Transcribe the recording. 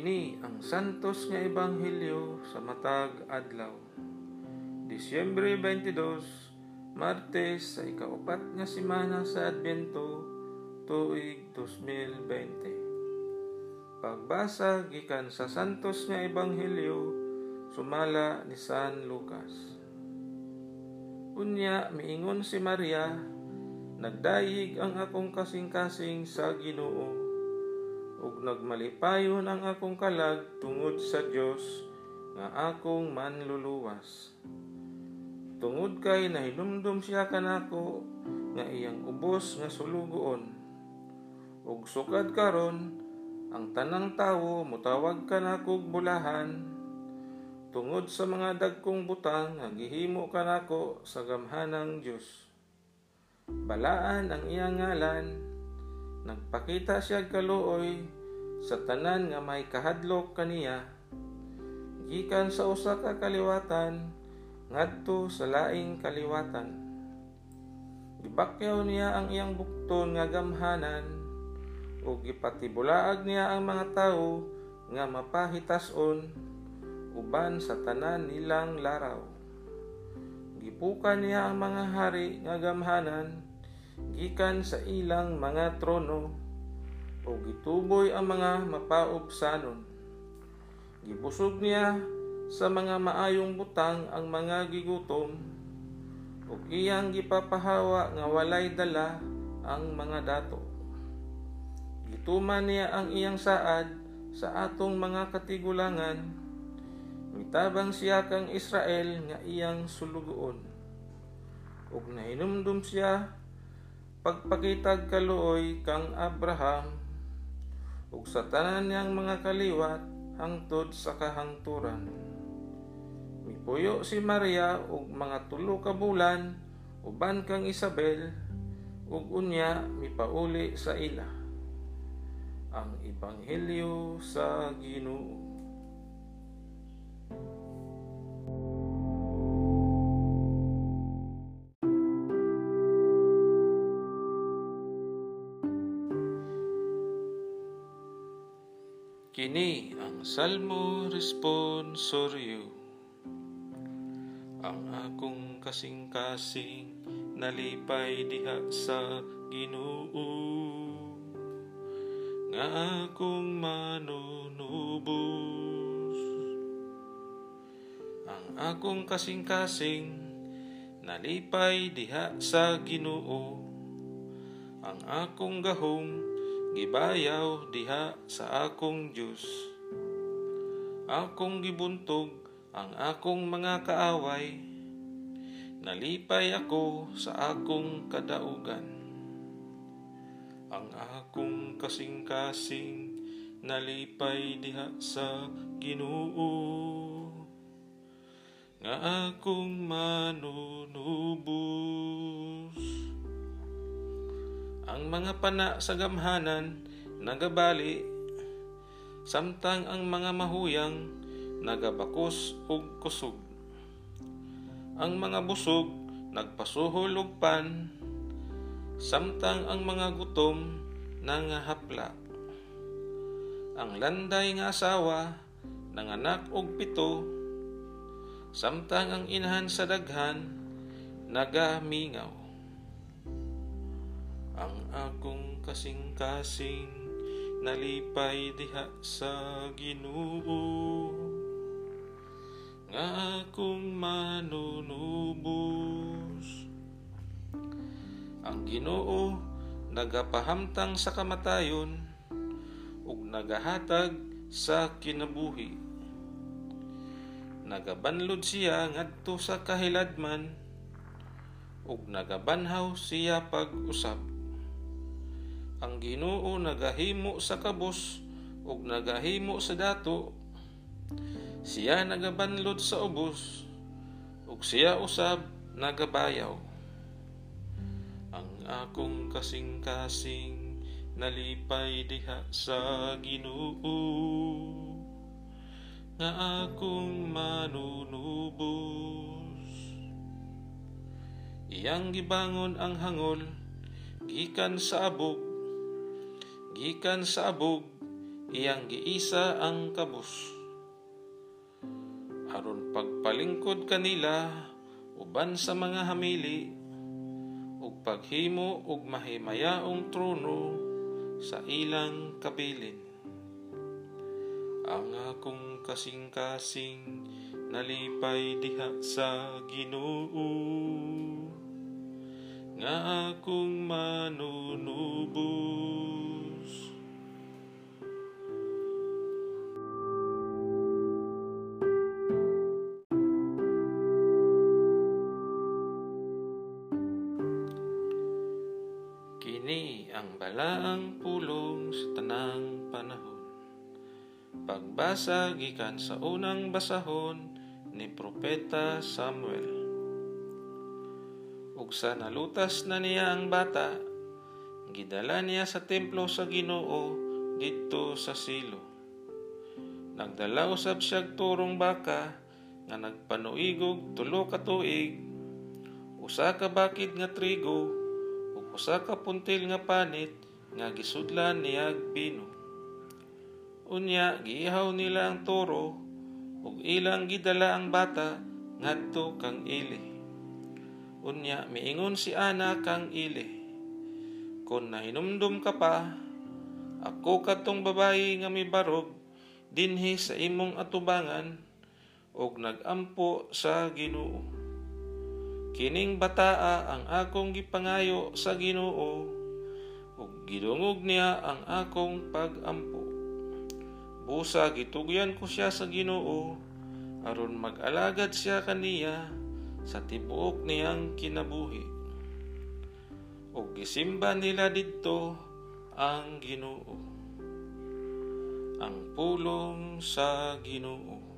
Kini ang santos nga ebanghelyo sa matag adlaw. Disyembre 22, Martes sa ikaupat nga semana sa Adbento, tuig 2020. Pagbasa gikan sa santos nga ebanghelyo sumala ni San Lucas. Unya miingon si Maria, nagdayig ang akong kasing-kasing sa Ginoo ug nagmalipayon ang akong kalag tungod sa Dios nga akong manluluwas. Tungod kay nahinumdum siya kanako nga iyang ubos nga sulugoon. Ug sukad karon ang tanang tawo mutawag kanako bulahan tungod sa mga dagkong butang nga gihimo kanako sa gamhanang Dios. Balaan ang iyang ngalan Nagpakita siya kaluoy sa tanan nga may kahadlok kaniya gikan sa usa ka kaliwatan ngadto sa laing kaliwatan. Gibakyaw niya ang iyang bukton nga gamhanan ug gipatibulaag niya ang mga tawo nga mapahitason uban sa tanan nilang laraw. Gipukan niya ang mga hari nga gamhanan gikan sa ilang mga trono o gituboy ang mga mapaubsanon. Gibusog niya sa mga maayong butang ang mga gigutom ug iyang gipapahawa nga walay dala ang mga dato. Gituman niya ang iyang saad sa atong mga katigulangan. Mitabang siya kang Israel nga iyang sulugoon. Ug nahinumdum siya pagpakitag kaluoy kang Abraham ug sa tanan niyang mga kaliwat hangtod sa kahangturan. Mipuyo si Maria ug mga tulo ka bulan uban kang Isabel ug unya mipauli sa ila. Ang Ebanghelyo sa Ginoo. Kini ang Salmo Responsorio. Ang akong kasing-kasing nalipay diha sa Ginoo nga akong manunubos. Ang akong kasing-kasing nalipay diha sa Ginoo ang akong gahong gibayaw diha sa akong Dios. Akong gibuntog ang akong mga kaaway, nalipay ako sa akong kadaugan. Ang akong kasing-kasing nalipay diha sa Ginoo nga akong manunubos. Ang mga pana sa gamhanan nagabali samtang ang mga mahuyang nagabakos ug kusog. Ang mga busog nagpasuhol og pan samtang ang mga gutom nangahapla. Ang landay nga asawa nanganak og pito samtang ang inahan sa daghan nagamingaw ang akong kasing-kasing nalipay diha sa Ginoo. Nga akong manunubos. Ang Ginoo nagapahamtang sa kamatayon ug nagahatag sa kinabuhi. Nagabanlod siya ngadto sa kahiladman ug nagabanhaw siya pag-usab ang Ginoo nagahimo sa kabos ug nagahimo sa dato siya nagabanlod sa ubos ug siya usab nagabayaw. Ang akong kasing-kasing nalipay diha sa Ginoo nga akong manunubos. Iyang gibangon ang hangol gikan sa abog gikan sa abog iyang giisa ang kabus. Aron pagpalingkod kanila uban sa mga hamili ug paghimo ug mahimayaong trono sa ilang kabilin. Ang akong kasing-kasing nalipay diha sa Ginoo nga akong manunubos. Kini ang balaang pulong sa tanang panahon. Pagbasa gikan sa unang basahon ni Propeta Samuel. Ug nalutas na niya ang bata, gidala niya sa templo sa Ginoo didto sa Silo. Nagdala usab siya turong baka nga nagpanuigog tulo ka tuig, usa ka bakid nga trigo usa ka puntil nga panit nga gisudlan niya pino. Unya giihaw nila ang toro ug ilang gidala ang bata ngadto kang ili. Unya miingon si Ana kang ili. Kung nahinumdum ka pa, ako katong babayi nga mibarog dinhi sa imong atubangan ug nagampo sa Ginoo. Kining bataa ang akong gipangayo sa Ginoo ug gidungog niya ang akong pagampo. Busa gitugyan ko siya sa Ginoo aron mag-alagad siya kaniya sa tibuok niyang kinabuhi. Ug gisimba nila didto ang Ginoo. Ang pulong sa Ginoo.